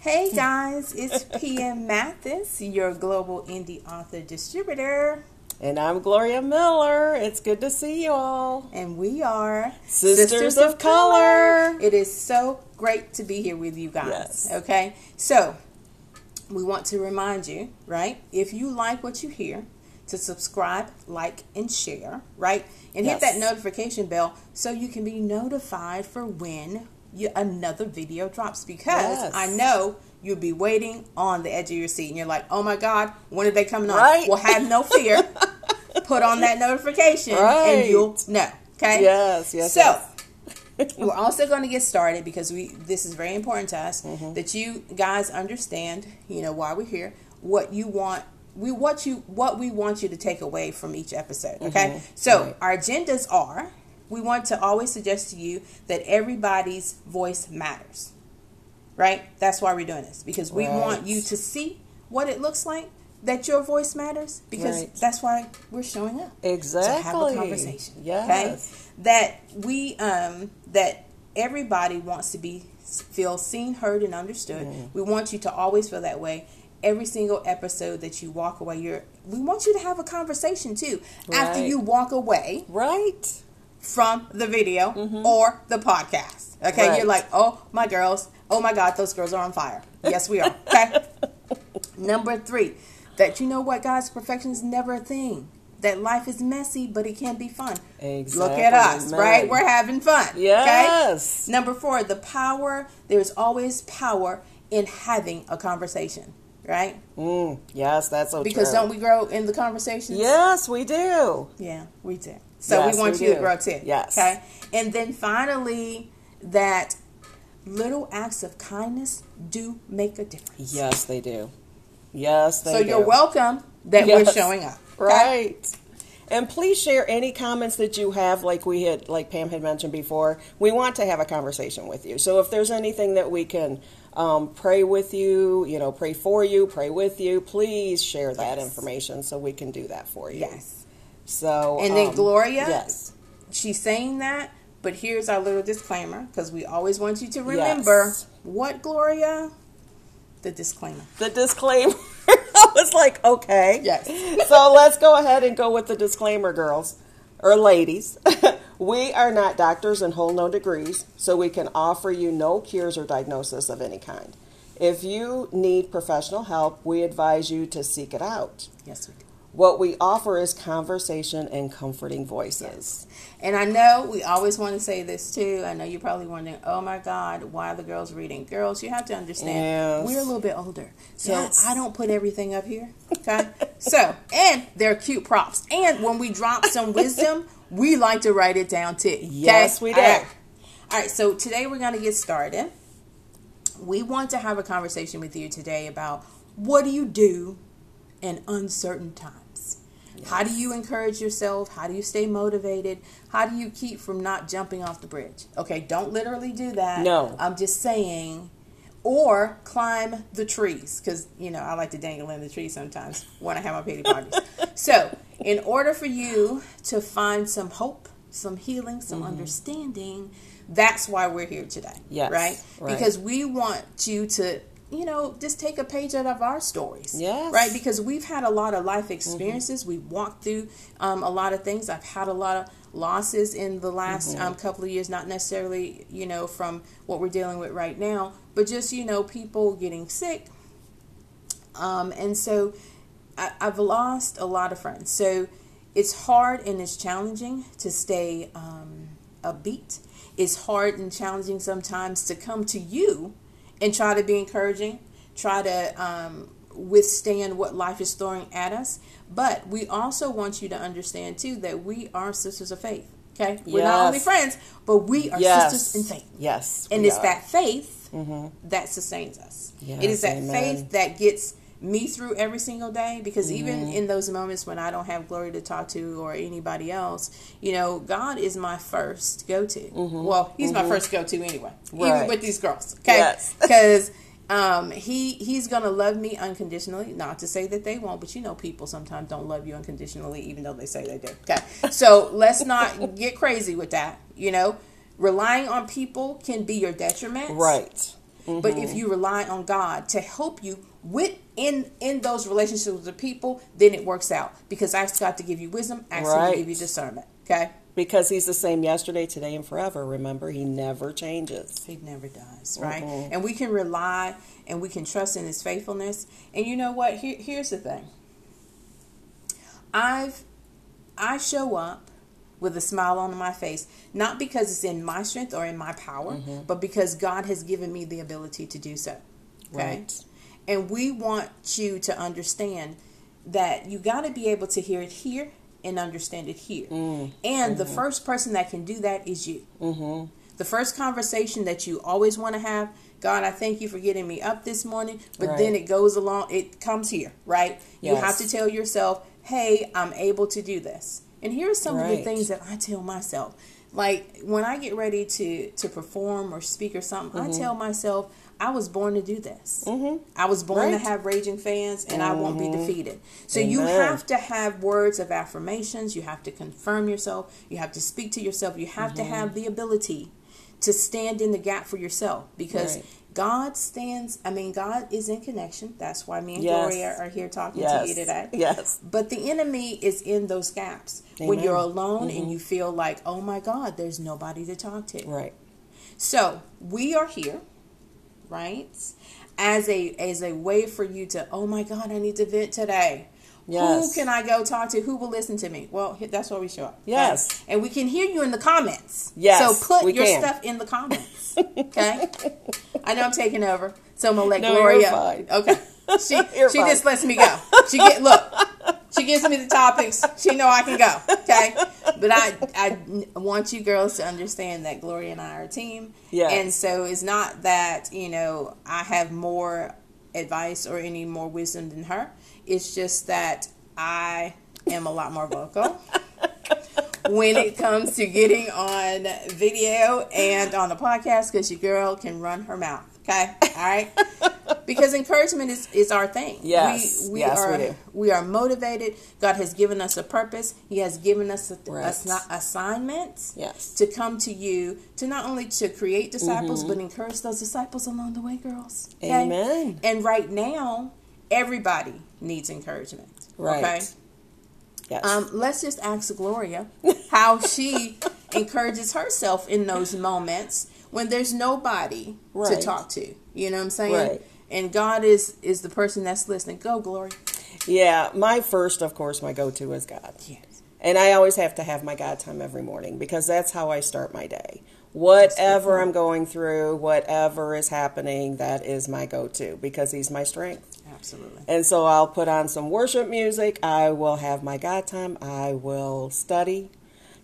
Hey guys, it's PM Mathis, your global indie author distributor. And I'm Gloria Miller. It's good to see you all. And we are Sisters, of, Color. It is so great to be here with you guys. Yes. Okay, so we want to remind you, right? If you like what you hear, to subscribe, like, and share, right? And hit that notification bell so you can be notified for when you, another video drops. Because Yes. I know you'll be waiting on the edge of your seat and you're like, oh my God, when are they coming on? Right. Well, have no fear. Put on that notification Right. and you'll know. Okay? Yes, yes, So, yes. we're also going to get started because we this is very important to us Mm-hmm. that you guys understand you know why we're here what you want we what you what we want you to take away from each episode okay so Mm-hmm. Right. our agendas are we want to always suggest to you that everybody's voice matters right that's why we're doing this because we Right. want you to see what it looks like that your voice matters because Right. that's why we're showing up Exactly. to have a conversation. Yes. Okay, that we um that everybody wants to be feel seen, heard, and understood. Mm-hmm. We want you to always feel that way. Every single episode that you walk away, you're. We want you to have a conversation too after you walk away Right. From the video or the podcast. Okay, Mm-hmm. Right. you're like, oh my girls, oh my God, those girls are on fire. Yes, we are. Okay. Number three, that you know what, guys, perfection is never a thing. That life is messy, but it can be fun. Look at us, man. right? We're having fun. Yes. Okay? Number four, the power. There's always power in having a conversation, right? Mm, yes, that's so Because true. don't we grow in the conversations? Yes, we do. Yeah, we do. So Yes, we want we you to grow too. Yes. Okay. And then finally, that little acts of kindness do make a difference. Yes, they do. Yes, they do. So do. you're welcome that we're showing up. okay? Right. And please share any comments that you have, like we had, like Pam had mentioned before. We want to have a conversation with you. So if there's anything that we can um, pray with you, you know, pray for you, pray with you, please share that Yes. information so we can do that for you. Yes. So And then um, Gloria, Yes. she's saying that, but here's our little disclaimer because we always want you to remember Yes. what, Gloria? The disclaimer. The disclaimer. I was like, okay. Yes. so let's go ahead and go with the disclaimer, girls or ladies. we are not doctors and hold no degrees, so we can offer you no cures or diagnosis of any kind. If you need professional help, we advise you to seek it out. Yes, we do. What we offer is conversation and comforting voices. And I know we always want to say this too. I know you're probably wondering, oh my God, why are the girls reading? Girls, you have to understand, Yes. we're a little bit older. So Yes. I don't put everything up here. Okay? so, and they're cute props. And when we drop some wisdom, we like to write it down too. Yes, we do. All right. All right, so today we're going to get started. We want to have a conversation with you today about what do you do in uncertain times? How do you encourage yourself? How do you stay motivated? How do you keep from not jumping off the bridge? Okay, don't literally do that. No. I'm just saying. Or climb the trees because, you know, I like to dangle in the trees sometimes when I have my pity parties. so, in order for you to find some hope, some healing, some understanding, that's why we're here today. Mm-hmm. Yes, Right? right. Because we want you to, you know, just take a page out of our stories. Yes. Mm-hmm. Right? Because we've had a lot of life experiences. We've walked through um, a lot of things. I've had a lot of losses in the last Mm-hmm. um, couple of years, not necessarily, you know, from what we're dealing with right now, but just, you know, people getting sick. Um, and so I, I've lost a lot of friends. So it's hard and it's challenging to stay um, upbeat. It's hard and challenging sometimes to come to you and try to be encouraging, try to um, withstand what life is throwing at us. But we also want you to understand too that we are sisters of faith. Okay, we're not only friends, but we are Yes. sisters in faith. Yes. And it's are. that faith Mm-hmm. that sustains us. Yes, it is that amen. faith that gets me through every single day because even Mm-hmm. in those moments when I don't have Glory to talk to or anybody else, you know, God is my first go to. Well, He's my first go to anyway, even Mm-hmm. With these girls. Okay, Yes. because. Um, he he's gonna love me unconditionally. Not to say that they won't, but you know, people sometimes don't love you unconditionally, even though they say they do. Okay, so let's not get crazy with that. You know, relying on people can be your detriment. Right. But if you rely on God to help you with in in those relationships with the people, then it works out. Because I ask God to give you wisdom, ask Him to give you discernment. Okay. Because he's the same yesterday, today, and forever. Remember, he never changes. He never does, right? Mhm. And we can rely and we can trust in his faithfulness. And you know what? Here, here's the thing. I've I show up with a smile on my face, not because it's in my strength or in my power, Mm-hmm. but because God has given me the ability to do so. Okay? Right. And we want you to understand that you got to be able to hear it here and understand it here. And the first person that can do that is you. Mm-hmm. The first conversation that you always want to have, God, I thank you for getting me up this morning. But Right. then it goes along, it comes here, right? You have to tell yourself, hey, I'm able to do this. And here are some of the things that I tell myself. Like when I get ready to to perform or speak or something, Mm-hmm. I tell myself, I was born to do this. Mm-hmm. I was born to have raging fans, and I won't be mm-hmm. defeated. So you have to have words of affirmations. You have to confirm yourself. You have to speak to yourself. You have to mm-hmm. have the ability to stand in the gap for yourself because Right. God stands. I mean, God is in connection. That's why me and Yes. Gloria are here talking Yes. to you today. Yes. But the enemy is in those gaps when you're alone and mm-hmm. you feel like, oh my God, there's nobody to talk to. Right. So we are here, right? As a as a way for you to, oh my God, I need to vent today. Who can I go talk to? Who will listen to me? Well, that's where we show up. okay? Yes. And we can hear you in the comments. Yes, So put your can. stuff in the comments. Okay. I know I'm taking over, so I'm gonna let No, Gloria. Okay. She You're she fine. just lets me go. She get look. She gives me the topics. She know I can go. Okay. But I I want you girls to understand that Gloria and I are a team. Yes. And so it's not that you know I have more advice or any more wisdom than her. It's just that I am a lot more vocal when it comes to getting on video and on the podcast because your girl can run her mouth. Okay, all right. Because encouragement is, is our thing. Yes. we, we Yes, we are do. we are motivated. God has given us a purpose. He has given us a, Right. assi- assignments Yes. to come to you to not only to create disciples Mm-hmm. but encourage those disciples along the way, girls. Okay? Amen. And right now, everybody needs encouragement. Right. Okay. Yes. Um, let's just ask Gloria how she encourages herself in those moments when there's nobody to talk to. You know what I'm saying? Right. And God is is the person that's listening. Go, Gloria. yeah. My first, of course, my go-to is God. Yes. And I always have to have my God time every morning because that's how I start my day. Whatever I'm going through, whatever is happening, that is my go to because He's my strength. Absolutely. And so I'll put on some worship music. I will have my God time. I will study,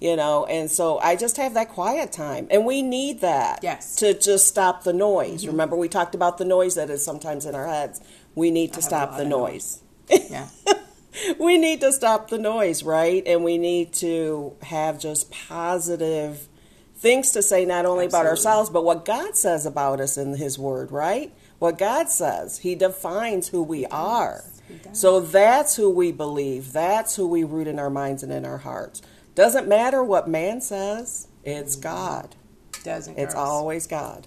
you know, and so I just have that quiet time. And we need that Yes. Mm-hmm. to just stop the noise. Remember, we talked about the noise that is sometimes in our heads. We need to stop the noise. Yeah. we need to stop the noise, right? And we need to have just positive things to say, not only about ourselves, but what God says about us in His Word, right? What God says. He defines who we are. So that's who we believe. That's who we root in our minds and in our hearts. Doesn't matter what man says, it's mm-hmm. God. Doesn't It's girls. always God.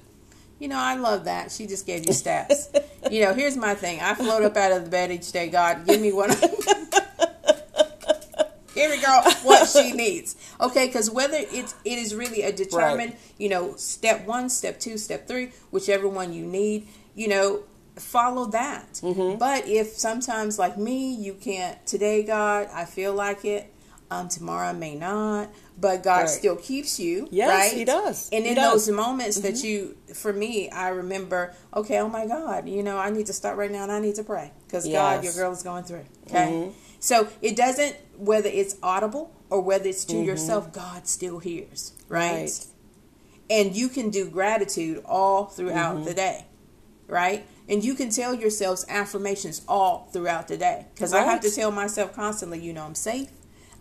You know, I love that. She just gave you stats. you know, here's my thing. I float up out of the bed each day. God, give me one. Here we go. What she needs. Okay, because whether it's it is really a determined, you know, step one, step two, step three, whichever one you need, you know, follow that. Mm-hmm. But if sometimes like me, you can't today, God, I feel like it. Um, tomorrow I may not, but God Right. still keeps you. Yes, right? He does. And in does. those moments that Mm-hmm. you, for me, I remember, okay, oh my God, you know, I need to start right now and I need to pray because God, Yes. Mm-hmm. your girl is going through. Okay. So it doesn't, whether it's audible or whether it's to yourself, God still hears. Right? Mm-hmm. Right. And you can do gratitude all throughout Mm-hmm. the day. Right? And you can tell yourselves affirmations all throughout the day. Because I have to tell myself constantly, you know, I'm safe.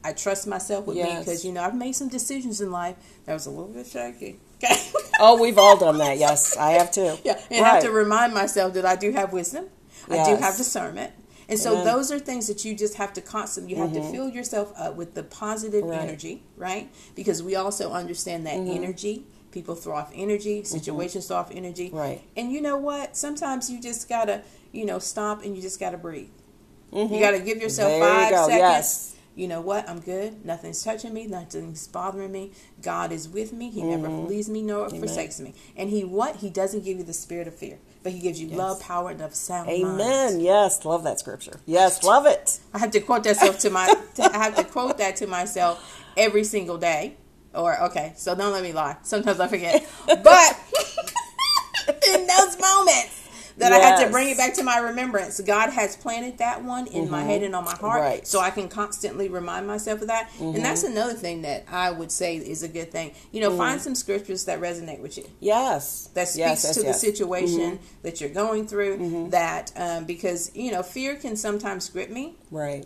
I trust myself with me because, you know, I've made some decisions in life that was a little bit shaky. Okay. Oh, we've all done that. Yes, I have too. Yeah, and I have to remind myself that I do have wisdom. I do have discernment. And so. Mm-hmm. those are things that you just have to constantly you have to fill yourself up with the positive Right. energy, right? Because we also understand that Mm-hmm. energy People throw off energy. Situations throw off energy. Mm-hmm. Right. And you know what? Sometimes you just gotta, you know, stop and you just gotta breathe. Mhm. You gotta give yourself There you five go, seconds. yes. You know what? I'm good. Nothing's touching me. Nothing's bothering me. God is with me. He never leaves me nor forsakes me. And He what? He doesn't give you the spirit of fear, but He gives you love, power, and of sound mind. Amen. Yes, love that scripture. Yes, love it. I have to quote that to my. I have to quote that to myself every single day. Or okay, so don't let me lie. Sometimes I forget, but in those moments that I had to bring it back to my remembrance, God has planted that one in my head mm-hmm. and on my heart, Right. so I can constantly remind myself of that. And that's mm-hmm. another thing that I would say is a good thing. You know, find mm. some scriptures that resonate with you Yes. that speaks yes, yes, to yes. the situation mm-hmm. that you're going through. That um, because you know fear can sometimes grip me. Right.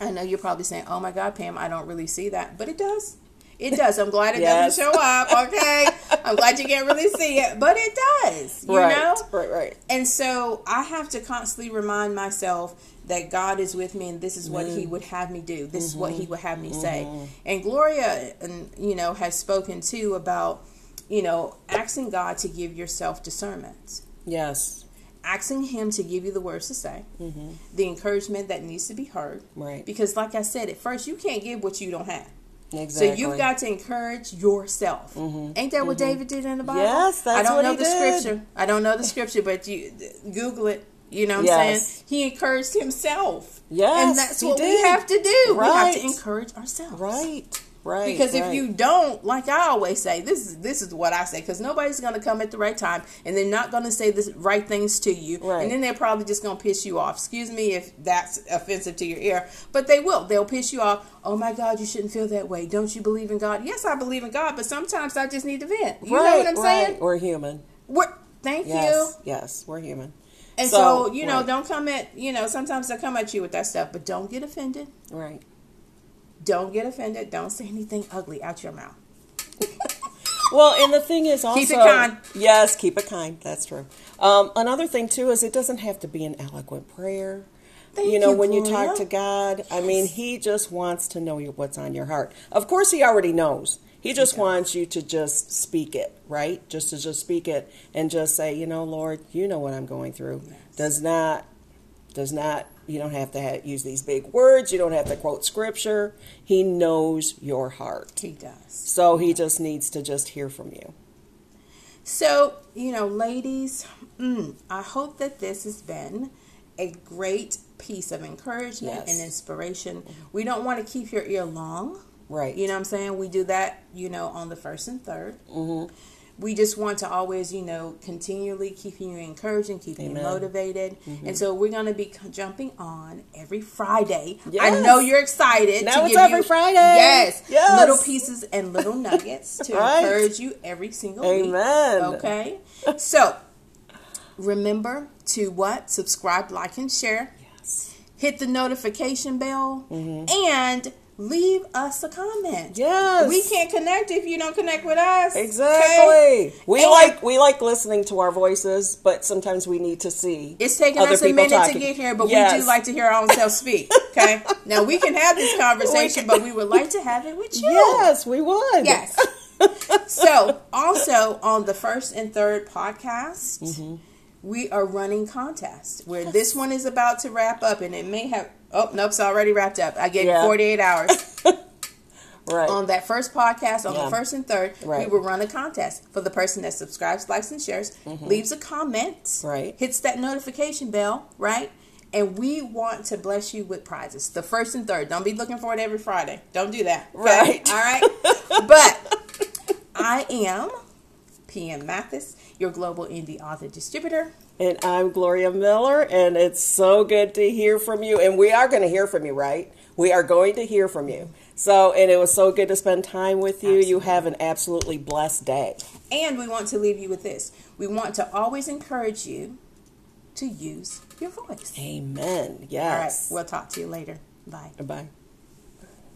I know you're probably saying, "Oh my God, Pam, I don't really see that," but it does. It does. I'm glad it Yes. doesn't show up. Okay, I'm glad you can't really see it, but it does. You right. know. Right. Right. And so I have to constantly remind myself that God is with me and this is what he mm. would have me do. This is what he mm-hmm. would have me say. Mm-hmm. And Gloria and you know has spoken too about you know asking God to give yourself discernment. Yes. Asking him to give you the words to say, mm-hmm. the encouragement that needs to be heard. Right. Because like I said at first, you can't give what you don't have. Exactly. So you've got to encourage yourself. Mm-hmm. Ain't that what David did in the Bible? Yes, that's I don't what know he the did. scripture. I don't know the scripture, but you Google it. You know what Yes. I'm saying? He encouraged himself. Yes, and that's what we have to do. We have to encourage ourselves. Right. Right. Because if you don't, like I always say, this is this is what I say. Because nobody's going to come at the right time, and they're not going to say the right things to you, Right. and then they're probably just going to piss you off. Excuse me if that's offensive to your ear, but they will. They'll piss you off. Oh my God, you shouldn't feel that way. Don't you believe in God? Yes, I believe in God, but sometimes I just need to vent. You right, know what I'm right. saying? We're human. We're, thank you. Yes. Yes, we're human. And so, So, you know, right. don't come at you know. Sometimes they'll come at you with that stuff, but don't get offended. Right. Don't get offended. Don't say anything ugly out your mouth. Well, and the thing is also Keep it kind. Yes, keep it kind. That's true. Um, another thing too is it doesn't have to be an eloquent prayer. Thank you know, you, when you talk to God, I mean, He just wants to know what's on your heart. Of course, He already knows. He just wants you to just speak it, right? Just to just speak it and just say, you know, Lord, you know what I'm going through. Does not, does not. You don't have to ha use these big words. You don't have to quote scripture. He knows your heart. He does. So he just needs to just hear from you. So, you know, ladies, mm, I hope that this has been a great piece of encouragement Yes. and inspiration. We don't want to keep your ear long. Right. You know what I'm saying? We do that, you know, on the first and 3rd Mhm. We just want to always, you know, continually keeping you encouraged and keeping Amen. Mm-hmm. you motivated. And so we're going to be jumping on every Friday. I know you're excited. Now to it's every you, Friday. Yes. Yes. Little pieces and little nuggets to Right. encourage you every single week. Amen. Okay. So remember to what? Subscribe, like, and share. Yes. Hit the notification bell and leave us a comment. Yes. We can't connect if you don't connect with us. okay? Exactly. We And- like we like listening to our voices, but sometimes we need to see. It's taking other us a minute to get here, but we do like to hear our own self speak. Okay. now we can have this conversation, but we would like to have it with you. Yes, we would. Yes. so, also on the first and third podcast, Mm-hmm. we are running contests where this one is about to wrap up, and it may have. Oh, nope, it's already wrapped up. I gave Yeah. you 48 hours. right. on that first podcast, on Yeah. the first and third, Right. we will run a contest for the person that subscribes, likes, and shares, leaves a comment, Mm-hmm. Right. hits that notification bell, right? And we want to bless you with prizes. The first and third. Don't be looking for it every Friday. Don't do that. okay? Right. All right. but I am PM Mathis, your global indie author distributor. And I'm Gloria Miller, and it's so good to hear from you. And we are going to hear from you, right? We are going to hear from you. So, and it was so good to spend time with you. You have an absolutely blessed day. And we want to leave you with this. We want to always encourage you to use your voice. Amen. Yes. All right. We'll talk to you later. Bye. Bye.